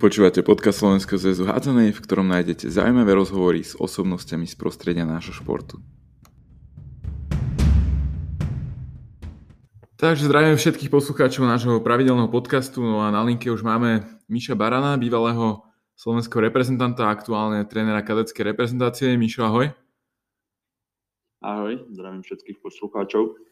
Počúvate podcast Slovenského zväzu hádzanej, v ktorom nájdete zaujímavé rozhovory s osobnostiami z prostredia nášho športu. Takže zdravím všetkých poslucháčov nášho pravidelného podcastu, no a na linke už máme Miša Barana, bývalého slovenského reprezentanta, aktuálne trénera kadeckej reprezentácie. Mišo, ahoj. Ahoj, zdravím všetkých poslucháčov.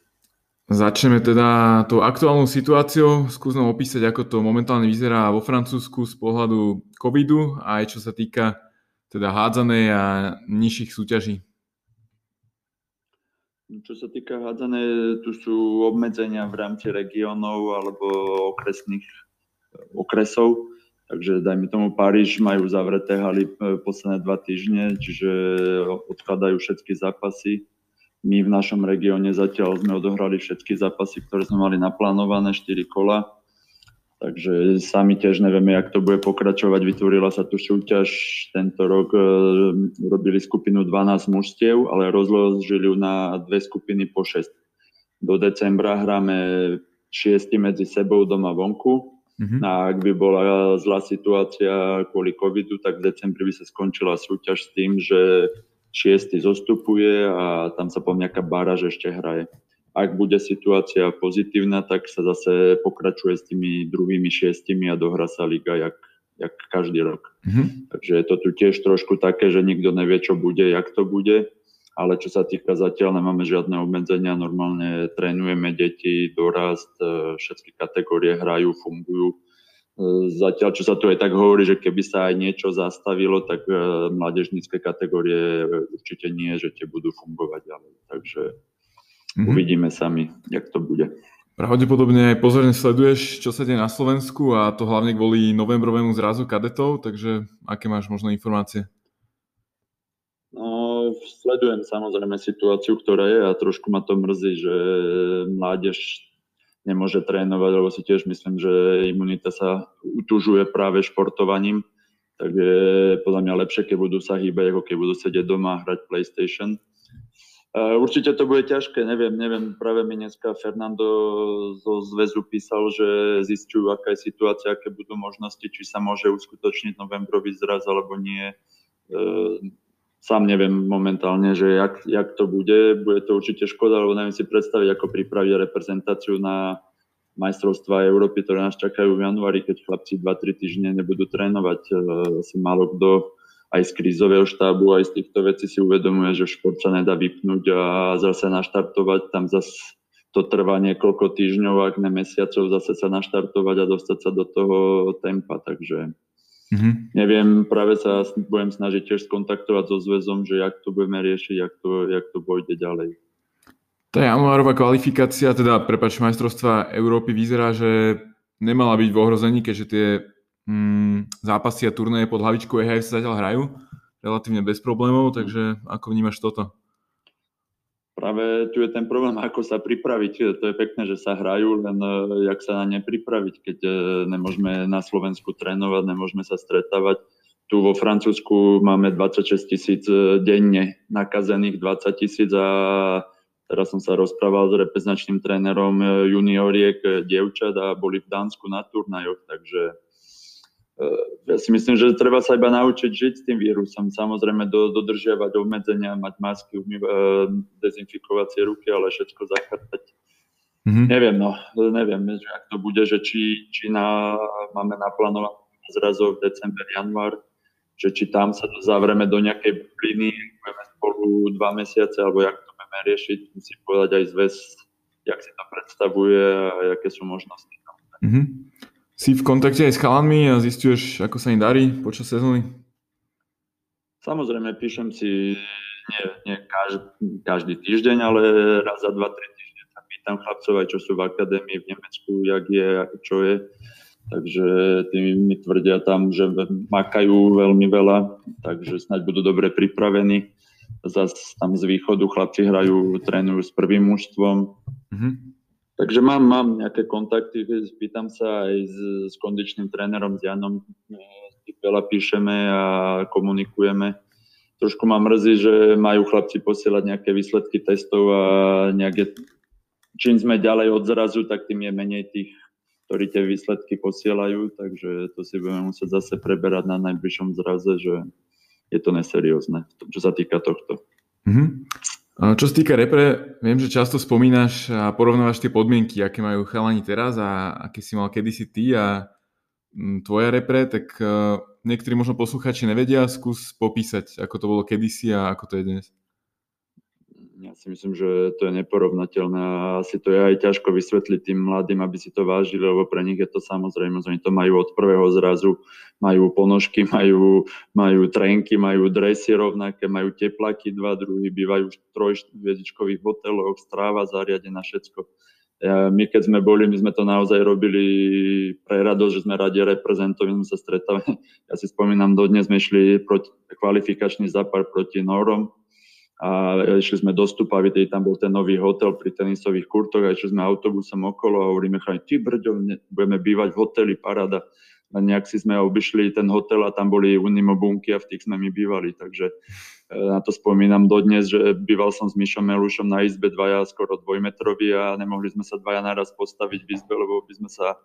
Začneme teda tou aktuálnou situáciou. Skús nám opísať, ako to momentálne vyzerá vo Francúzsku z pohľadu covidu a aj čo sa týka teda hádzanej a nižších súťaží. Čo sa týka hádzanej, tu sú obmedzenia v rámci regiónov alebo okresných okresov. Takže dajme tomu Paríž majú zavreté haly e, posledné dva týždne, čiže odkladajú všetky zápasy my v našom regióne zatiaľ sme odohrali všetky zápasy, ktoré sme mali naplánované, 4 kola. Takže sami tiež nevieme, jak to bude pokračovať. Vytvorila sa tu súťaž tento rok, e, robili skupinu 12 mužstiev, ale rozložili ju na dve skupiny po 6. Do decembra hráme šiesti medzi sebou doma vonku. Mm-hmm. A ak by bola zlá situácia kvôli covidu, tak v decembri by sa skončila súťaž s tým, že šiestý zostupuje a tam sa po nejaká báraž ešte hraje. Ak bude situácia pozitívna, tak sa zase pokračuje s tými druhými šiestimi a dohra sa liga jak, jak každý rok. Mm-hmm. Takže je to tu tiež trošku také, že nikto nevie, čo bude, jak to bude. Ale čo sa týka zatiaľ, nemáme žiadne obmedzenia, normálne trénujeme deti, dorast, e, všetky kategórie hrajú, fungujú Zatiaľ, čo sa tu aj tak hovorí, že keby sa aj niečo zastavilo, tak e, mládežnícke kategórie určite nie, že tie budú fungovať ďalej. Takže mm-hmm. uvidíme sami, jak to bude. Pravdepodobne aj pozorne sleduješ, čo sa deje na Slovensku a to hlavne kvôli novembrovému zrazu kadetov, takže aké máš možno informácie? No, sledujem samozrejme situáciu, ktorá je a trošku ma to mrzí, že mládež nemôže trénovať, lebo si tiež myslím, že imunita sa utužuje práve športovaním. Tak je podľa mňa lepšie, keď budú sa hýbať, ako keď budú sedieť doma a hrať PlayStation. Určite to bude ťažké, neviem, neviem, práve mi dneska Fernando zo zväzu písal, že zistujú, aká je situácia, aké budú možnosti, či sa môže uskutočniť novembrový zraz alebo nie sám neviem momentálne, že jak, jak to bude. Bude to určite škoda, lebo neviem si predstaviť, ako pripraviť reprezentáciu na majstrovstvá Európy, ktoré nás čakajú v januári, keď chlapci 2-3 týždne nebudú trénovať. E, asi málo kto aj z krízového štábu, aj z týchto vecí si uvedomuje, že šport sa nedá vypnúť a zase naštartovať. Tam zase to trvá niekoľko týždňov, ak ne mesiacov, zase sa naštartovať a dostať sa do toho tempa. Takže Mm-hmm. Neviem, práve sa budem snažiť tiež skontaktovať so zväzom, že jak to budeme riešiť, jak to, jak to pôjde ďalej. Tá januárová kvalifikácia, teda prepač majstrovstva Európy vyzerá, že nemala byť v ohrození, keďže tie mm, zápasy a turnaje pod hlavičkou EHF sa zatiaľ hrajú relatívne bez problémov, takže ako vnímaš toto? Práve tu je ten problém, ako sa pripraviť. To je pekné, že sa hrajú, len e, jak sa na ne pripraviť, keď e, nemôžeme na Slovensku trénovať, nemôžeme sa stretávať. Tu vo Francúzsku máme 26 tisíc e, denne nakazených, 20 tisíc a teraz som sa rozprával s reprezentačným trénerom junioriek, dievčat a boli v Dánsku na turnajoch, takže ja si myslím, že treba sa iba naučiť žiť s tým vírusom. Samozrejme do, dodržiavať obmedzenia, mať masky, umýva, e, dezinfikovacie ruky, ale všetko zachrtať. Mm-hmm. Neviem, no, neviem, že ak to bude, že či, či na, máme naplánované zrazov december, január, že či tam sa zavrieme do nejakej bubliny, budeme spolu dva mesiace, alebo jak to budeme riešiť, musím povedať aj zväz, jak si to predstavuje a aké sú možnosti. Mm-hmm. Si v kontakte aj s chalami a zistuješ, ako sa im darí počas sezóny? Samozrejme, píšem si nie, nie každý, každý týždeň, ale raz za dva, tri týždne sa pýtam chlapcov aj, čo sú v akadémii v Nemecku, jak je, čo je. Takže tí mi tvrdia tam, že makajú veľmi veľa, takže snáď budú dobre pripravení. Zas tam z východu chlapci hrajú, trénujú s prvým mužstvom. Mm-hmm Takže mám, mám nejaké kontakty, spýtam sa aj s, s kondičným trénerom, s Janom, veľa píšeme a komunikujeme. Trošku ma mrzí, že majú chlapci posielať nejaké výsledky testov a nejaké, čím sme ďalej od zrazu, tak tým je menej tých ktorí tie výsledky posielajú, takže to si budeme musieť zase preberať na najbližšom zraze, že je to neseriózne, čo sa týka tohto. Mm-hmm. Čo sa týka repre, viem, že často spomínaš a porovnávaš tie podmienky, aké majú chalani teraz a aké si mal kedysi ty a mm, tvoja repre, tak uh, niektorí možno posluchači nevedia, skús popísať, ako to bolo kedysi a ako to je dnes. Ja si myslím, že to je neporovnateľné a asi to je aj ťažko vysvetliť tým mladým, aby si to vážili, lebo pre nich je to samozrejme, oni to majú od prvého zrazu, majú ponožky, majú, majú trenky, majú dresy rovnaké, majú teplaky dva druhy, bývajú v trojhviezdičkových hoteloch, stráva zariadená, všetko. My keď sme boli, my sme to naozaj robili pre radosť, že sme radi reprezentovali, sme sa stretali. Ja si spomínam, dodnes sme išli proti, kvalifikačný zápar proti Norom, a išli sme do Stupavy, tam bol ten nový hotel pri tenisových kurtoch a išli sme autobusom okolo a hovoríme, chrani, ty brďo, budeme bývať v hoteli, parada. A nejak si sme obišli ten hotel a tam boli unimo bunky a v tých sme my bývali, takže e, na to spomínam dodnes, že býval som s Mišom Melušom na izbe dvaja skoro dvojmetroví a nemohli sme sa dvaja naraz postaviť v izbe, lebo by sme sa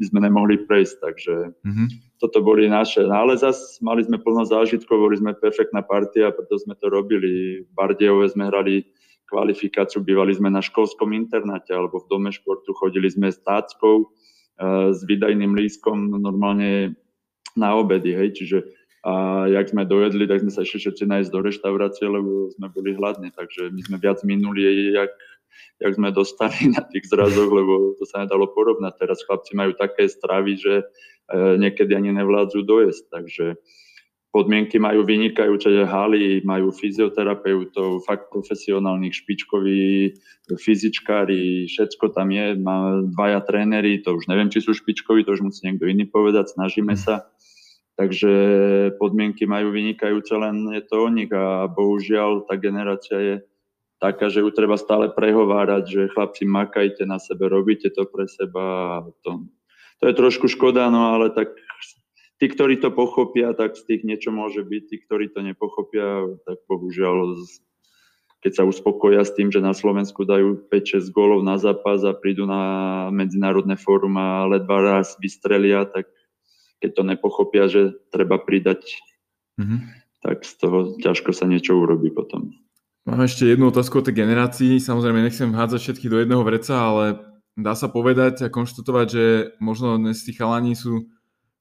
by sme nemohli prejsť, takže mm-hmm. toto boli naše. No ale zase mali sme plno zážitkov, boli sme perfektná partia, preto sme to robili. V Bardejove sme hrali kvalifikáciu, bývali sme na školskom internáte alebo v dome športu, chodili sme s táckou, s vydajným lískom normálne na obedy, hej, čiže a jak sme dojedli, tak sme sa išli všetci nájsť do reštaurácie, lebo sme boli hladní, takže my sme viac minuli, jak jak sme dostali na tých zrazoch, lebo to sa nedalo porovnať. Teraz chlapci majú také stravy, že e, niekedy ani nevládzu dojesť, takže podmienky majú vynikajúce haly, majú fyzioterapeutov, fakt profesionálnych, špičkoví fyzičkári, všetko tam je, má dvaja tréneri, to už neviem, či sú špičkoví, to už musí niekto iný povedať, snažíme sa. Takže podmienky majú vynikajúce, len je to o nich a bohužiaľ tá generácia je taká, že ju treba stále prehovárať, že chlapci makajte na sebe, robíte to pre seba. To, to je trošku škoda, no ale tak tí, ktorí to pochopia, tak z tých niečo môže byť. Tí, ktorí to nepochopia, tak bohužiaľ keď sa uspokoja s tým, že na Slovensku dajú 5-6 gólov na zápas a prídu na medzinárodné fórum a ledva raz vystrelia, tak keď to nepochopia, že treba pridať, mm-hmm. tak z toho ťažko sa niečo urobí potom. Mám ešte jednu otázku o tej generácii. Samozrejme, nechcem hádzať všetky do jedného vreca, ale dá sa povedať a konštatovať, že možno dnes tí chalani sú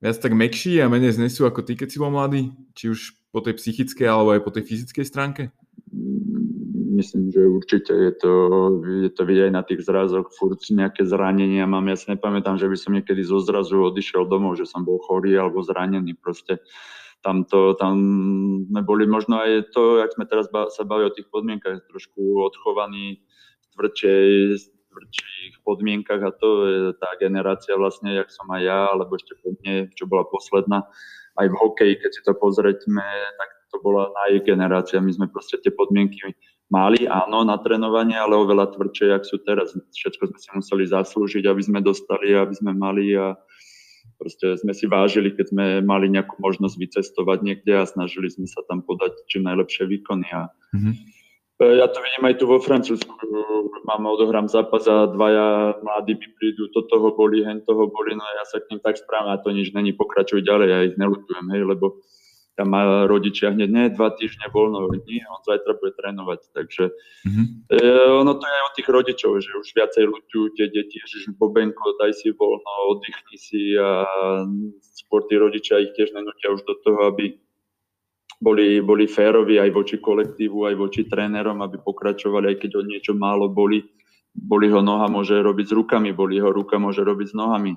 viac tak mekší a menej znesú ako ty, keď si bol mladý? Či už po tej psychickej alebo aj po tej fyzickej stránke? Myslím, že určite je to, je to vidieť aj na tých zrazoch, furt nejaké zranenia mám. Ja si nepamätám, že by som niekedy zo zrazu odišiel domov, že som bol chorý alebo zranený. Proste tam, to, tam sme boli možno aj to, jak sme teraz sa bavili o tých podmienkach, trošku odchovaní v tvrdšej, tvrdších podmienkach a to je tá generácia vlastne, jak som aj ja, alebo ešte po mne, čo bola posledná, aj v hokeji, keď si to pozrieme, tak to bola na generácia. My sme proste tie podmienky mali, áno, na trénovanie, ale oveľa tvrdšie, jak sú teraz. Všetko sme si museli zaslúžiť, aby sme dostali, aby sme mali a Proste sme si vážili, keď sme mali nejakú možnosť vycestovať niekde a snažili sme sa tam podať čím najlepšie výkony. A mm-hmm. Ja to vidím aj tu vo Francúzsku. Mám, odohrám zápas a dvaja mladí mi prídu, to toho boli, hen toho boli, no ja sa k ním tak správam a to nič není, pokračuj ďalej, ja ich nelutujem, hej, lebo tam má rodičia hneď, nie, dva týždne voľno, nie, on zajtra bude trénovať, takže mm-hmm. e, ono to je aj o tých rodičov, že už viacej ľuďujú tie deti, že Bobenko, daj si voľno, oddychni si a skôr tí rodičia ich tiež nenútia už do toho, aby boli, boli férovi aj voči kolektívu, aj voči trénerom, aby pokračovali, aj keď od niečo málo boli. Boli ho noha môže robiť s rukami, boli ho ruka môže robiť s nohami.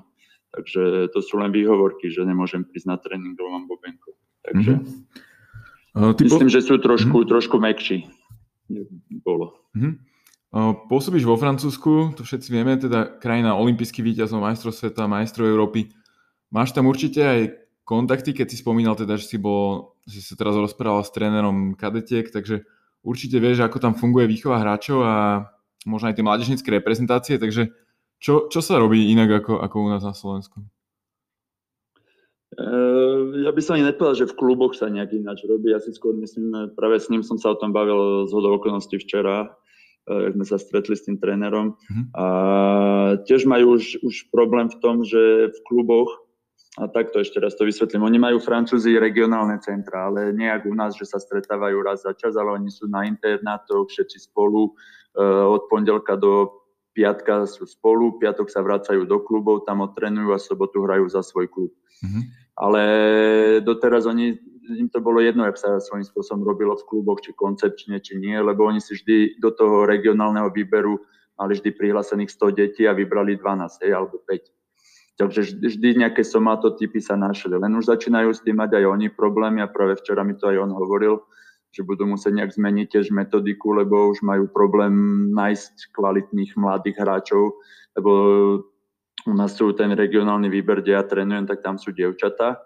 Takže to sú len výhovorky, že nemôžem prísť na tréning, lebo mám bobenko. Takže mm-hmm. uh, myslím, po... že sú trošku, mm-hmm. trošku mekší. Bolo. Mm-hmm. Pôsobíš vo Francúzsku, to všetci vieme, teda krajina olimpijský víťazov, majstrov sveta, majstrov Európy. Máš tam určite aj kontakty, keď si spomínal teda, že si bol, si sa teraz rozprával s trénerom kadetiek, takže určite vieš, ako tam funguje výchova hráčov a možno aj tie mládežnícke reprezentácie, takže čo, čo sa robí inak ako, ako u nás na Slovensku? Eh, ja by som ani nepovedal, že v kluboch sa nejak ináč robí. Ja si skôr myslím, práve s ním som sa o tom bavil z hodou okolností včera, sme sa stretli s tým trénerom. Mm-hmm. A tiež majú už, už problém v tom, že v kluboch, a takto ešte raz to vysvetlím, oni majú Francúzi regionálne centra, ale nejak u nás, že sa stretávajú raz za čas, ale oni sú na internátoch, všetci spolu, od pondelka do piatka sú spolu, piatok sa vracajú do klubov, tam odtrenujú a sobotu hrajú za svoj klub. Mm-hmm. Ale doteraz oni im to bolo jedno, ak sa svojím spôsobom robilo v kluboch, či koncepčne, či nie, lebo oni si vždy do toho regionálneho výberu mali vždy prihlásených 100 detí a vybrali 12, hej, alebo 5. Takže vždy nejaké somatotypy sa našli. Len už začínajú s tým mať aj oni problémy a práve včera mi to aj on hovoril, že budú musieť nejak zmeniť tiež metodiku, lebo už majú problém nájsť kvalitných mladých hráčov, lebo u nás sú ten regionálny výber, kde ja trénujem, tak tam sú dievčatá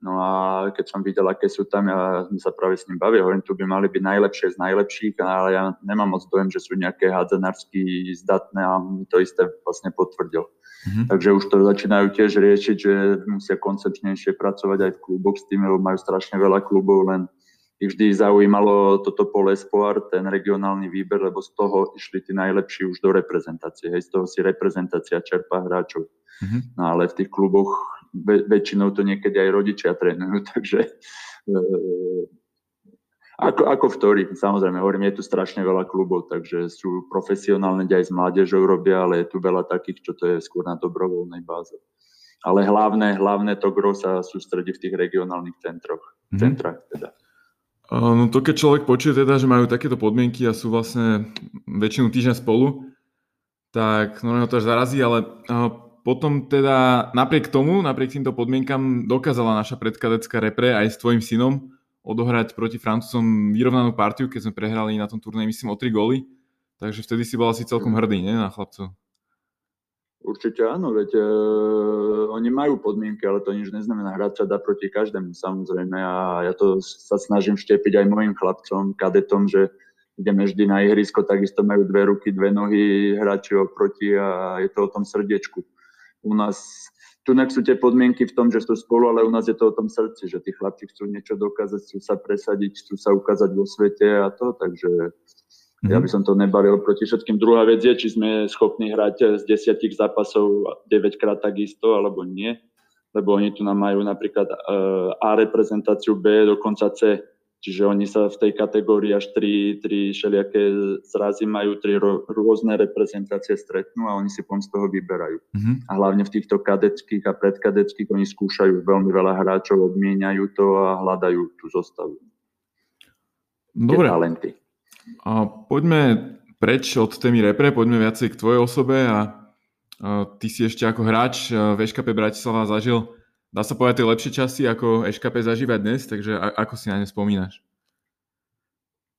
No a keď som videl, aké sú tam, ja sme sa práve s ním bavili, hovorím, tu by mali byť najlepšie z najlepších, ale ja nemám moc dojem, že sú nejaké hádzanársky zdatné a mi to isté vlastne potvrdil. Mm-hmm. Takže už to začínajú tiež riešiť, že musia koncepčnejšie pracovať aj v kluboch s tým, lebo majú strašne veľa klubov, len ich vždy zaujímalo toto pole Espoir, ten regionálny výber, lebo z toho išli tí najlepší už do reprezentácie. Hej, z toho si reprezentácia čerpá hráčov. Mm-hmm. No ale v tých kluboch väčšinou to niekedy aj rodičia trénujú, takže e, ako, ako v Tori, samozrejme, hovorím, je tu strašne veľa klubov, takže sú profesionálne, kde aj s mládežou robia, ale je tu veľa takých, čo to je skôr na dobrovoľnej báze. Ale hlavné, hlavné to gro sa sústredí v tých regionálnych centroch, mm-hmm. centrách teda. No to keď človek počuje teda, že majú takéto podmienky a sú vlastne väčšinu týždňa spolu, tak normálne to až zarazí, ale potom teda napriek tomu, napriek týmto podmienkam dokázala naša predkadecká repre aj s tvojim synom odohrať proti Francúzom vyrovnanú partiu, keď sme prehrali na tom turnej, myslím, o 3 góly. Takže vtedy si bol asi celkom hrdý, nie, na chlapcov? Určite áno, veď e, oni majú podmienky, ale to nič neznamená. Hrať sa dá proti každému, samozrejme. A ja to sa snažím štepiť aj mojim chlapcom, kadetom, že ideme vždy na ihrisko, takisto majú dve ruky, dve nohy, hráči oproti a je to o tom srdiečku u nás tu sú tie podmienky v tom, že sú spolu, ale u nás je to o tom srdci, že tí chlapci chcú niečo dokázať, chcú sa presadiť, chcú sa ukázať vo svete a to, takže mm-hmm. ja mhm. by som to nebalil proti všetkým. Druhá vec je, či sme schopní hrať z desiatich zápasov 9 krát takisto, alebo nie, lebo oni tu nám majú napríklad uh, A reprezentáciu, B, dokonca C Čiže oni sa v tej kategórii až tri, tri všelijaké zrazy majú, tri ro, rôzne reprezentácie stretnú a oni si pom z toho vyberajú. Mm-hmm. A hlavne v týchto kadeckých a predkadeckých oni skúšajú veľmi veľa hráčov, obmieniajú to a hľadajú tú zostavu. Dobre. talenty. A poďme preč od témy repre, poďme viacej k tvojej osobe a, a ty si ešte ako hráč v EŠKP Bratislava zažil dá sa povedať, tie lepšie časy, ako EŠKP zažíva dnes, takže ako si na ne spomínaš?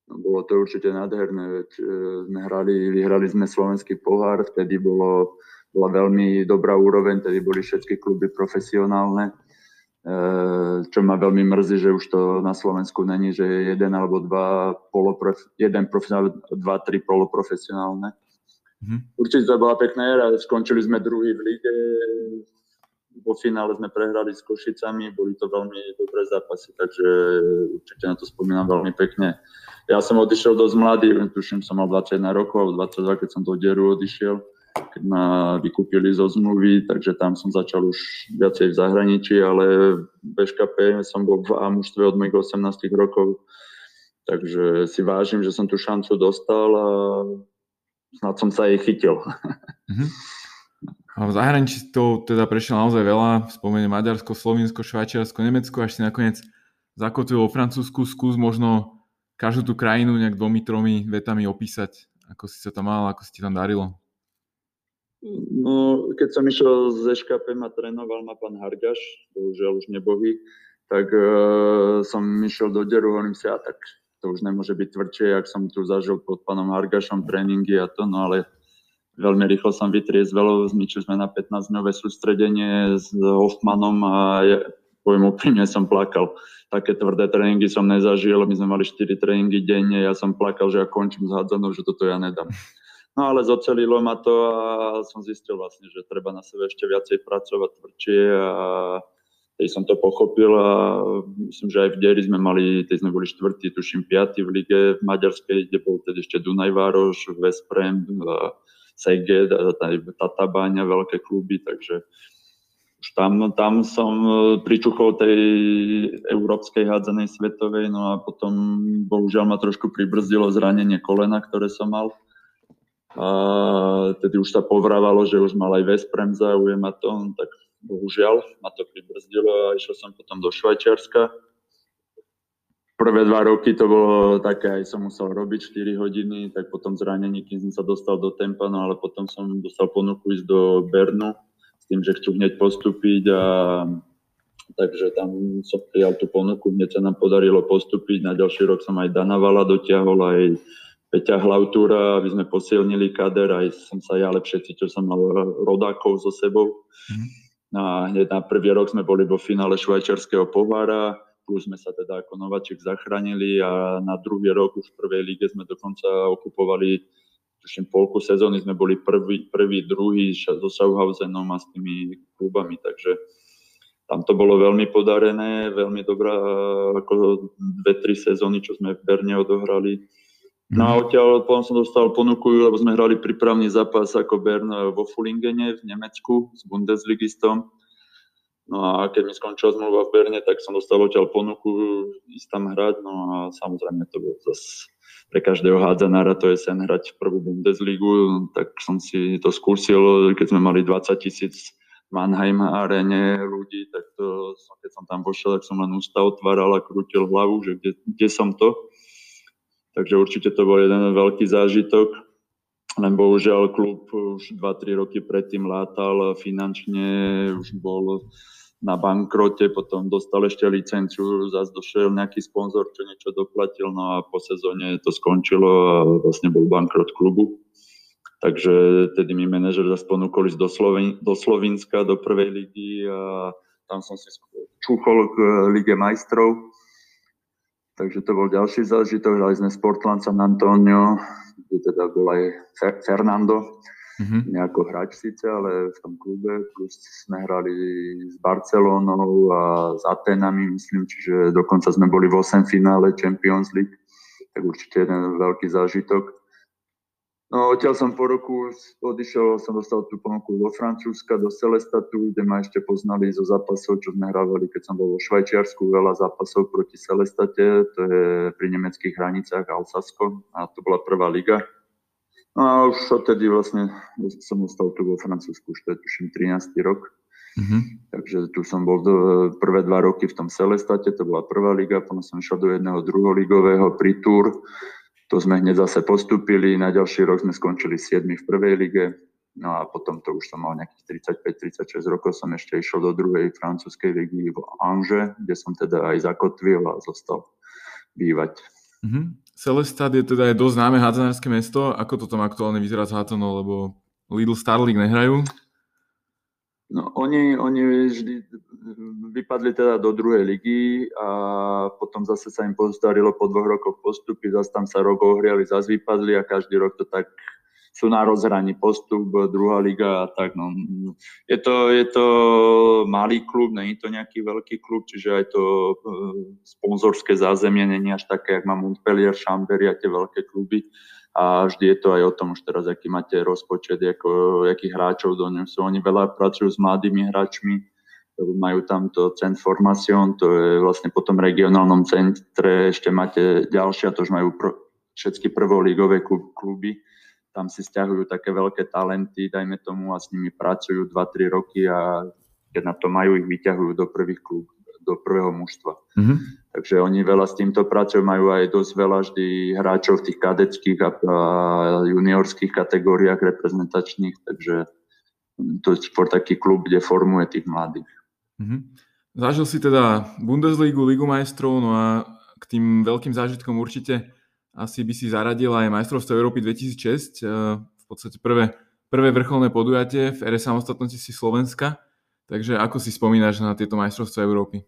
No, bolo to určite nádherné, veď e, sme hrali, vyhrali sme slovenský pohár, vtedy bolo, bola veľmi dobrá úroveň, vtedy boli všetky kluby profesionálne, e, čo ma veľmi mrzí, že už to na Slovensku není, že je jeden alebo dva poloprof, jeden profesionálne, dva, tri poloprofesionálne. Mm-hmm. Určite to bola pekná éra, skončili sme druhý v lige, vo finále sme prehrali s Košicami, boli to veľmi dobré zápasy, takže určite na to spomínam veľmi pekne. Ja som odišiel dosť mladý, tuším, som mal 21 rokov, 22, keď som do Deru odišiel, keď ma vykúpili zo zmluvy, takže tam som začal už viacej v zahraničí, ale v BŠKP som bol v A mužstve od mojich 18 rokov, takže si vážim, že som tú šancu dostal a snad som sa jej chytil. Mm-hmm. V zahraničí to teda prešiel naozaj veľa. Spomenie Maďarsko, Slovinsko, Švajčiarsko, Nemecko, až si nakoniec zakotvil vo Francúzsku. Skús možno každú tú krajinu nejak dvomi, tromi vetami opísať, ako si sa tam mal, ako si ti tam darilo. No, keď som išiel z EŠKP, ma trénoval ma pán Hargaš, bohužiaľ už nebohý, tak uh, som išiel do deru, hovorím si, a tak to už nemôže byť tvrdšie, ak som tu zažil pod pánom Hargašom tréningy a to, no ale veľmi rýchlo som vytriezvel, zničili sme na 15-dňové sústredenie s Hoffmanom a ja, poviem úprimne, som plakal. Také tvrdé tréningy som nezažil, my sme mali 4 tréningy denne, ja som plakal, že ja končím s hádzanou, že toto ja nedám. No ale zocelilo ma to a som zistil vlastne, že treba na sebe ešte viacej pracovať tvrdšie a tej som to pochopil a myslím, že aj v Deri sme mali, tej sme boli štvrtý, tuším piatý v lige v Maďarskej, kde bol tedy ešte Dunaj Vároš, Vesprem, Seged, Tatabáňa, veľké kluby, takže už tam, tam som e, pričuchol tej európskej hádzanej svetovej, no a potom bohužiaľ ma trošku pribrzdilo zranenie kolena, ktoré som mal. A tedy už sa povrávalo, že už mal aj Vesprem záujem a to, no tak bohužiaľ ma to pribrzdilo a išiel som potom do Švajčiarska. Prvé dva roky to bolo také, aj som musel robiť 4 hodiny, tak potom zranení, kým som sa dostal do tempa, no ale potom som dostal ponuku ísť do Bernu, tým, že chcú hneď postúpiť a takže tam som prijal tú ponuku, hneď sa nám podarilo postúpiť. Na ďalší rok som aj Danavala dotiahol, aj Peťa Hlautúra, aby sme posilnili kader, aj som sa ja lepšie cítil, som mal rodákov so sebou. Mm-hmm. A hneď na prvý rok sme boli vo finále švajčiarského pohára, plus sme sa teda ako Nováček zachránili a na druhý rok už v prvej lige sme dokonca okupovali tuším, polku sezóny sme boli prvý, prvý druhý so Sauhausenom a s tými klubami, takže tam to bolo veľmi podarené, veľmi dobrá, ako dve, tri sezóny, čo sme v Berne odohrali. No a mhm. odtiaľ potom som dostal ponuku, lebo sme hrali prípravný zápas ako Bern vo Fulingene v Nemecku s Bundesligistom. No a keď mi skončila zmluva v Berne, tak som dostal odtiaľ ponuku ísť tam hrať. No a samozrejme to bolo zase pre každého hádzanára to je sen hrať prvú Bundesligu, tak som si to skúsil, keď sme mali 20 tisíc Mannheim arene ľudí, tak to, keď som tam vošiel, tak som len ústa otváral a krútil hlavu, že kde, kde som to. Takže určite to bol jeden veľký zážitok, len bohužiaľ klub už 2-3 roky predtým látal finančne, už bol na bankrote, potom dostal ešte licenciu, zase došiel nejaký sponzor, čo niečo doplatil, no a po sezóne to skončilo a vlastne bol bankrot klubu. Takže tedy mi manažer zase ponúkol ísť do, Sloven- do Slovinska, do prvej ligy a tam som si čúchol k Lige majstrov. Takže to bol ďalší zážitok. Hrali sme Sportland San Antonio, kde teda bol aj Fernando mm-hmm. nejako hráč síce, ale v tom klube, plus sme hrali s Barcelonou a s Atenami, myslím, čiže dokonca sme boli v 8 finále Champions League, tak určite jeden veľký zážitok. No, odtiaľ som po roku odišiel, som dostal tú ponuku do Francúzska, do Celestatu, kde ma ešte poznali zo zápasov, čo sme hrávali, keď som bol vo Švajčiarsku, veľa zápasov proti Celestate, to je pri nemeckých hranicách Alsasko a to bola prvá liga. No a už odtedy vlastne som ostal tu vo Francúzsku, už to je tuším 13. rok. Mm-hmm. Takže tu som bol do, prvé dva roky v tom Celestate, to bola prvá liga, potom som išiel do jedného druholigového pri Tour, to sme hneď zase postupili, na ďalší rok sme skončili 7 v prvej lige, no a potom to už som mal nejakých 35-36 rokov, som ešte išiel do druhej francúzskej ligy v Anže, kde som teda aj zakotvil a zostal bývať. Mm-hmm. Celestad je teda aj dosť známe hádzanárske mesto. Ako to tam aktuálne vyzerá s Hátonou, lebo Lidl Starlink nehrajú? No, oni, oni vždy vypadli teda do druhej ligy a potom zase sa im podarilo po dvoch rokoch postupy, zase tam sa rok ohriali, zase vypadli a každý rok to tak sú na rozhraní postup, druhá liga a tak. No. Je, to, je to malý klub, není to nejaký veľký klub, čiže aj to e, sponzorské zázemie není až také, jak má Montpellier, Chambéry a tie veľké kluby. A vždy je to aj o tom už teraz, aký máte rozpočet, ako, akých hráčov do ňu sú. Oni veľa pracujú s mladými hráčmi, majú tam to cent formation, to je vlastne po tom regionálnom centre, ešte máte ďalšia, to už majú pro, všetky prvoligové kluby, tam si stiahujú také veľké talenty, dajme tomu, a s nimi pracujú 2-3 roky a keď na to majú, ich vyťahujú do prvých klub, do prvého mužstva. Mm-hmm. Takže oni veľa s týmto pracujú, majú aj dosť veľa vždy hráčov v tých kadeckých a, a juniorských kategóriách reprezentačných, takže to je skôr taký klub, kde formuje tých mladých. Mm-hmm. Zažil si teda Bundesligu, Ligu majstrov, no a k tým veľkým zážitkom určite asi by si zaradil aj majstrovstvo Európy 2006, eh, v podstate prvé, prvé vrcholné podujatie v ére samostatnosti si Slovenska. Takže ako si spomínaš na tieto majstrovstvá Európy?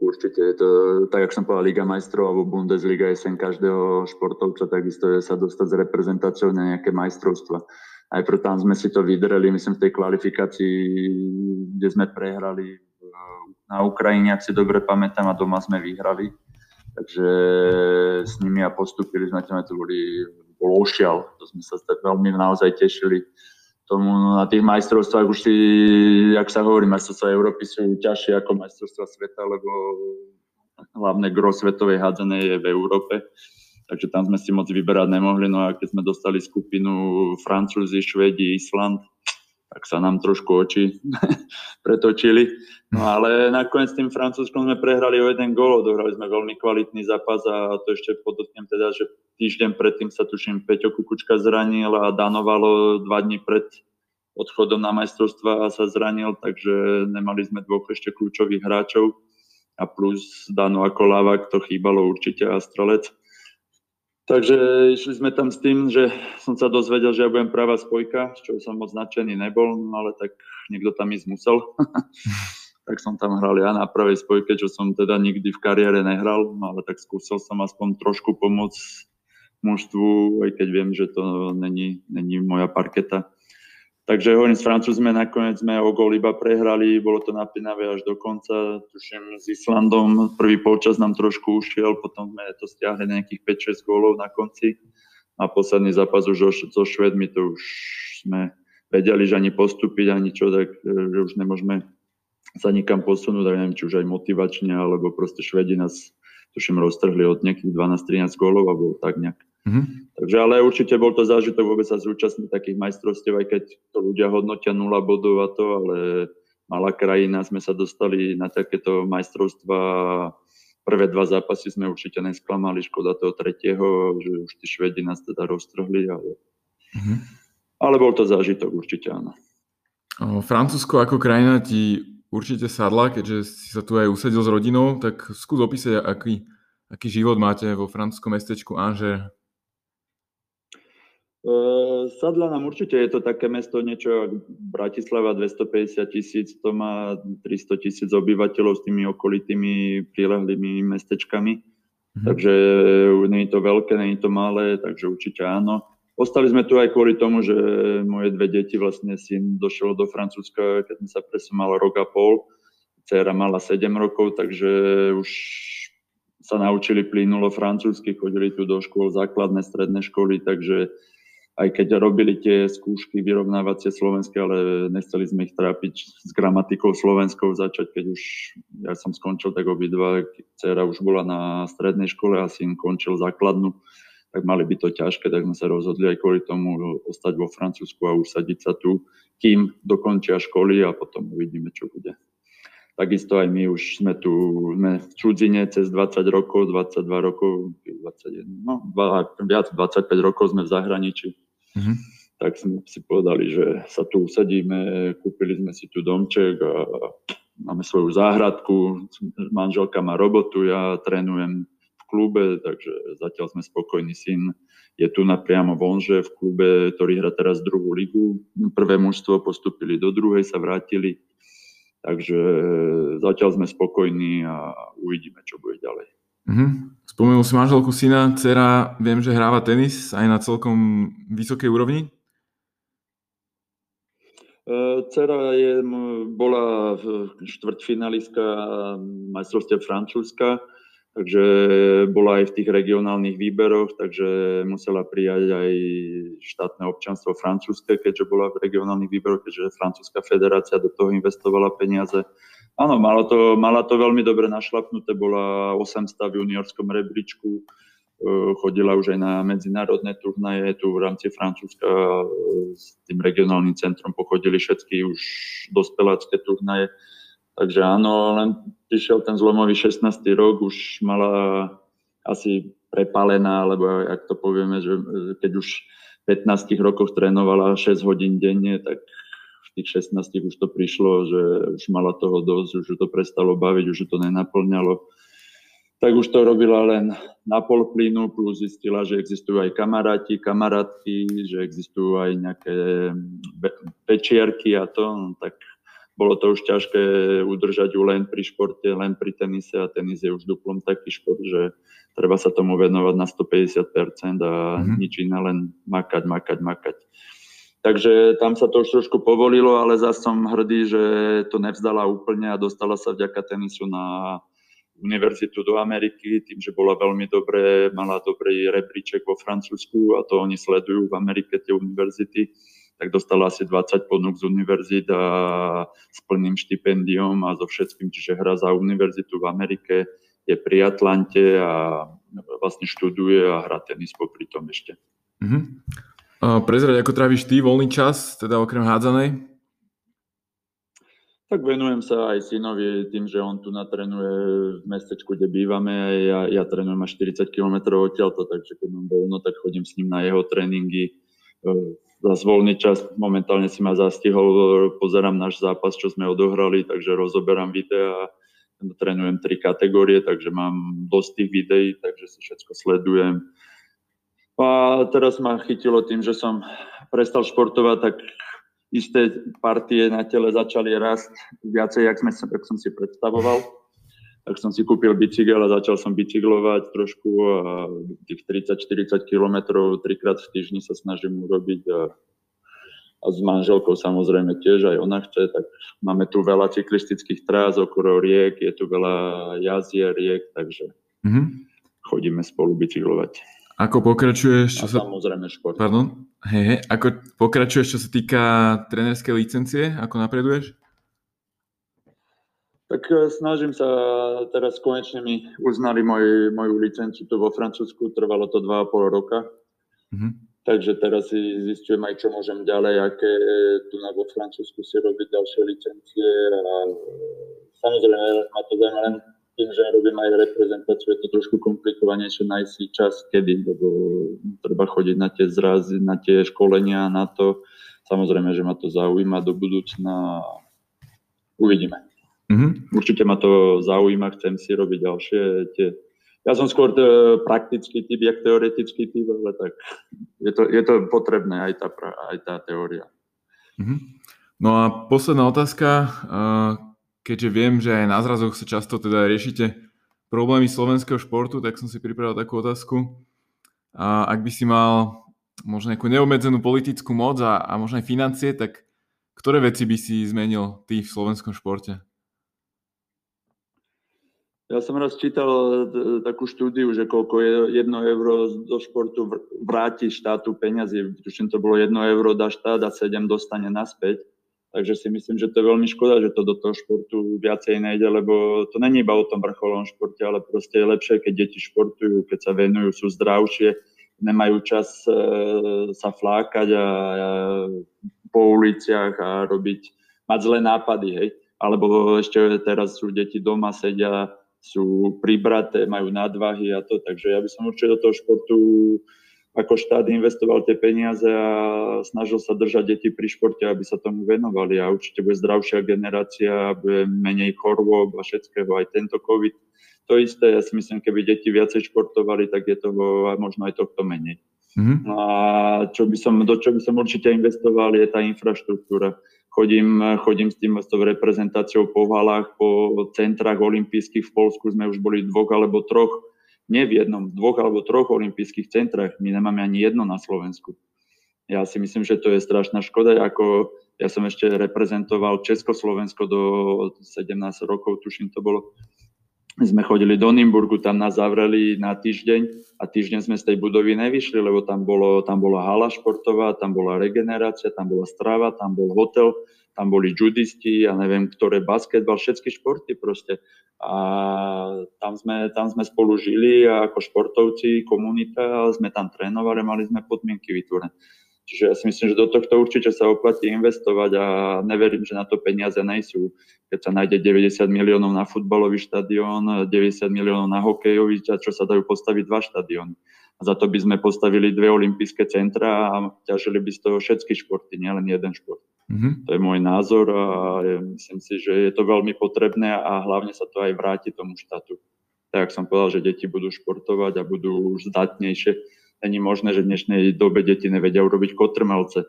Určite to, tak ako som povedal, Liga majstrov alebo Bundesliga je sen každého športovca, takisto je sa dostať s reprezentáciou na nejaké majstrovstva. Najprv tam sme si to vydreli, myslím v tej kvalifikácii, kde sme prehrali na Ukrajine, ak si dobre pamätám, a doma sme vyhrali. Takže s nimi a postupili sme, to boli, bol ošial, to sme sa veľmi naozaj tešili tomu na tých majstrovstvách už si, jak sa hovorí, majstrovstvá Európy sú ťažšie ako majstrovstvá sveta, lebo hlavné gro svetovej hádzanej je v Európe. Takže tam sme si moc vyberať nemohli. No a keď sme dostali skupinu Francúzi, Švedi, Island, tak sa nám trošku oči pretočili. No ale nakoniec tým Francúzskom sme prehrali o jeden gól, odohrali sme veľmi kvalitný zápas a to ešte podotknem teda, že týždeň predtým sa tuším Peťo Kukučka zranil a danovalo dva dní pred odchodom na majstrovstva a sa zranil, takže nemali sme dvoch ešte kľúčových hráčov a plus Dano ako Lavak to chýbalo určite a Strelec. Takže išli sme tam s tým, že som sa dozvedel, že ja budem práva spojka, z čoho som moc nadšený nebol, no ale tak niekto tam ísť musel. tak som tam hral ja na pravej spojke, čo som teda nikdy v kariére nehral, no ale tak skúsil som aspoň trošku pomôcť mužstvu, aj keď viem, že to není, není moja parketa. Takže hovorím, s Francúzmi nakoniec sme o gol iba prehrali, bolo to napínavé až do konca, tuším s Islandom, prvý polčas nám trošku ušiel, potom sme to stiahli nejakých 5-6 gólov na konci a posledný zápas už so Švedmi, to už sme vedeli, že ani postúpiť, ani čo, tak že už nemôžeme sa nikam posunúť, tak neviem, či už aj motivačne, alebo proste Švedi nás, tuším, roztrhli od nejakých 12-13 gólov, alebo tak nejak. Mm-hmm. Takže ale určite bol to zážitok vôbec sa zúčastniť takých majstrovstiev, aj keď to ľudia hodnotia 0 bodov a to, ale malá krajina, sme sa dostali na takéto majstrovstva. Prvé dva zápasy sme určite nesklamali, škoda toho tretieho, že už tí Švedi nás teda roztrhli, ale, mm-hmm. ale bol to zážitok určite áno. Francúzsko ako krajina ti určite sadla, keďže si sa tu aj usadil s rodinou, tak skús opísať, aký, aký život máte vo francúzskom mestečku Angers. Sadla nám určite je to také mesto, niečo Bratislava 250 tisíc, to má 300 tisíc obyvateľov s tými okolitými prilehlými mestečkami. Mm-hmm. Takže nie je to veľké, nie je to malé, takže určite áno. Ostali sme tu aj kvôli tomu, že moje dve deti, vlastne syn došiel do Francúzska, keď sa presumal rok a pol. Dcera mala 7 rokov, takže už sa naučili plynulo francúzsky, chodili tu do škôl, základné, stredné školy, takže aj keď robili tie skúšky vyrovnávacie slovenské, ale nechceli sme ich trápiť s gramatikou slovenskou začať, keď už ja som skončil tak obidva, dcera už bola na strednej škole a syn končil základnú, tak mali by to ťažké, tak sme sa rozhodli aj kvôli tomu ostať vo Francúzsku a usadiť sa tu, kým dokončia školy a potom uvidíme, čo bude. Takisto aj my už sme tu, sme v cudzine cez 20 rokov, 22 rokov, 21, no, viac 25 rokov sme v zahraničí Mm-hmm. Tak sme si povedali, že sa tu usadíme, kúpili sme si tu domček a máme svoju záhradku, manželka má robotu, ja trénujem v klube, takže zatiaľ sme spokojní. Syn je tu napriamo vonže v klube, ktorý hrá teraz druhú ligu. Prvé mužstvo postupili do druhej, sa vrátili. Takže zatiaľ sme spokojní a uvidíme, čo bude ďalej. Mm-hmm. Spomenul si manželku syna, dcera, viem, že hráva tenis aj na celkom vysokej úrovni? E, dcera je, bola štvrťfinalistka majstrovstie Francúzska, takže bola aj v tých regionálnych výberoch, takže musela prijať aj štátne občanstvo francúzske, keďže bola v regionálnych výberoch, keďže francúzska federácia do toho investovala peniaze. Áno, mala to, mala to veľmi dobre našlapnuté, bola 800 v juniorskom rebríčku, e, chodila už aj na medzinárodné turnaje tu v rámci Francúzska s tým regionálnym centrom pochodili všetky už dospelácké turnaje. Takže áno, len prišiel ten zlomový 16. rok, už mala asi prepalená, alebo jak to povieme, že keď už v 15 rokoch trénovala 6 hodín denne, tak tých 16 už to prišlo, že už mala toho dosť, už to prestalo baviť, už to nenaplňalo. Tak už to robila len na pol plynu, plus zistila, že existujú aj kamaráti, kamarátky, že existujú aj nejaké pečiarky a to, no, tak bolo to už ťažké udržať ju len pri športe, len pri tenise a tenis je už duplom taký šport, že treba sa tomu venovať na 150% a mm-hmm. nič iné, len makať, makať, makať. Takže tam sa to už trošku povolilo, ale zase som hrdý, že to nevzdala úplne a dostala sa vďaka tenisu na univerzitu do Ameriky, tým, že bola veľmi dobré, mala dobrý rebríček vo Francúzsku a to oni sledujú v Amerike tie univerzity, tak dostala asi 20 ponúk z univerzit a s plným štipendiom a so všetkým, čiže hra za univerzitu v Amerike, je pri Atlante a vlastne študuje a hrá tenis popri tom ešte. Mm-hmm. Prezrať, ako tráviš ty voľný čas, teda okrem hádzanej? Tak venujem sa aj synovi tým, že on tu natrenuje v mestečku, kde bývame. Ja, ja trénujem až 40 km odtiaľto, takže keď mám voľno, tak chodím s ním na jeho tréningy. E, za voľný čas momentálne si ma zastihol, pozerám náš zápas, čo sme odohrali, takže rozoberám videá, trénujem tri kategórie, takže mám dosť tých videí, takže si všetko sledujem a teraz ma chytilo tým, že som prestal športovať, tak isté partie na tele začali rásť viacej, jak, sme, jak som si predstavoval. Tak som si kúpil bicykel a začal som bicyklovať trošku a tých 30-40 kilometrov trikrát v týždni sa snažím urobiť a, a s manželkou samozrejme tiež, aj ona chce, tak máme tu veľa cyklistických trás okolo riek, je tu veľa jazier, riek, takže mm-hmm. chodíme spolu bicyklovať. Ako pokračuješ? Čo a sa... samozrejme šport. Pardon? Hej, hej. Ako pokračuješ, čo sa týka trenerskej licencie? Ako napreduješ? Tak e, snažím sa, teraz konečne mi uznali moj, moju licenciu tu vo Francúzsku, trvalo to 2,5 roka. Mm-hmm. Takže teraz si zistujem aj, čo môžem ďalej, aké tu na vo Francúzsku si robiť ďalšie licencie. A samozrejme, ma to zaujíma len tým, že robím aj reprezentáciu, je to trošku komplikovanejšie nájsť si čas, kedy, lebo treba chodiť na tie zrazy, na tie školenia, na to. Samozrejme, že ma to zaujíma do budúcna. Uvidíme. Mm-hmm. Určite ma to zaujíma, chcem si robiť ďalšie tie ja som skôr e, praktický typ, jak teoretický typ, ale tak je to, je to potrebné aj tá, aj tá teória. Mm-hmm. No a posledná otázka keďže viem, že aj na zrazoch sa často teda riešite problémy slovenského športu, tak som si pripravil takú otázku. A ak by si mal možno nejakú neobmedzenú politickú moc a, a možno aj financie, tak ktoré veci by si zmenil ty v slovenskom športe? Ja som raz čítal e, takú štúdiu, že koľko je jedno euro do športu vráti štátu peniazy. Tuším, to bolo jedno euro dá štát a sedem dostane naspäť. Takže si myslím, že to je veľmi škoda, že to do toho športu viacej nejde, lebo to není iba o tom vrcholom športe, ale proste je lepšie, keď deti športujú, keď sa venujú, sú zdravšie, nemajú čas e, sa flákať a, a po uliciach a robiť, mať zlé nápady, hej. Alebo ešte teraz sú deti doma, sedia, sú pribraté, majú nadvahy a to, takže ja by som určite do toho športu ako štát investoval tie peniaze a snažil sa držať deti pri športe, aby sa tomu venovali a určite bude zdravšia generácia, bude menej chorôb a všetkého, aj tento COVID. To isté, ja si myslím, keby deti viacej športovali, tak je toho možno aj tohto menej. Mm-hmm. A čo by som, do čo by som určite investoval, je tá infraštruktúra. Chodím, chodím s tým s tou reprezentáciou po halách, po centrách olympijských v Polsku sme už boli dvoch alebo troch nie v jednom, dvoch alebo troch olympijských centrách. My nemáme ani jedno na Slovensku. Ja si myslím, že to je strašná škoda, ako ja som ešte reprezentoval Československo do 17 rokov, tuším to bolo. Sme chodili do Nimburgu, tam nás zavreli na týždeň a týždeň sme z tej budovy nevyšli, lebo tam, bolo, tam bola hala športová, tam bola regenerácia, tam bola strava, tam bol hotel, tam boli judisti, ja neviem, ktoré basketbal, všetky športy proste a tam sme, tam sme spolu žili ako športovci, komunita sme tam trénovali, mali sme podmienky vytvorené. Čiže ja si myslím, že do tohto určite sa oplatí investovať a neverím, že na to peniaze nejsú. Keď sa nájde 90 miliónov na futbalový štadión, 90 miliónov na hokejový, čo sa dajú postaviť dva štadióny. A za to by sme postavili dve olympijské centra a ťažili by z toho všetky športy, nielen jeden šport. Mm-hmm. To je môj názor a myslím si, že je to veľmi potrebné a hlavne sa to aj vráti tomu štátu. Tak, som povedal, že deti budú športovať a budú už zdatnejšie. Není možné, že v dnešnej dobe deti nevedia urobiť kotrmelce.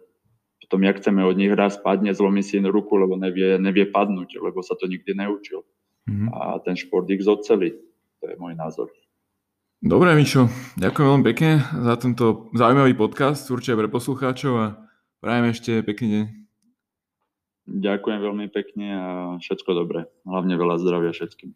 Potom, jak chceme od nich raz padne, zlomí si ruku, lebo nevie, nevie padnúť, lebo sa to nikdy neučil. Mm-hmm. A ten šport ich zocelí. To je môj názor. Dobre, Mišo, ďakujem veľmi pekne za tento zaujímavý podcast, určite pre poslucháčov a Prajem ešte pekný deň. Ďakujem veľmi pekne a všetko dobré. Hlavne veľa zdravia všetkým.